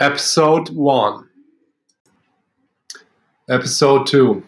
Episode 1 Episode 2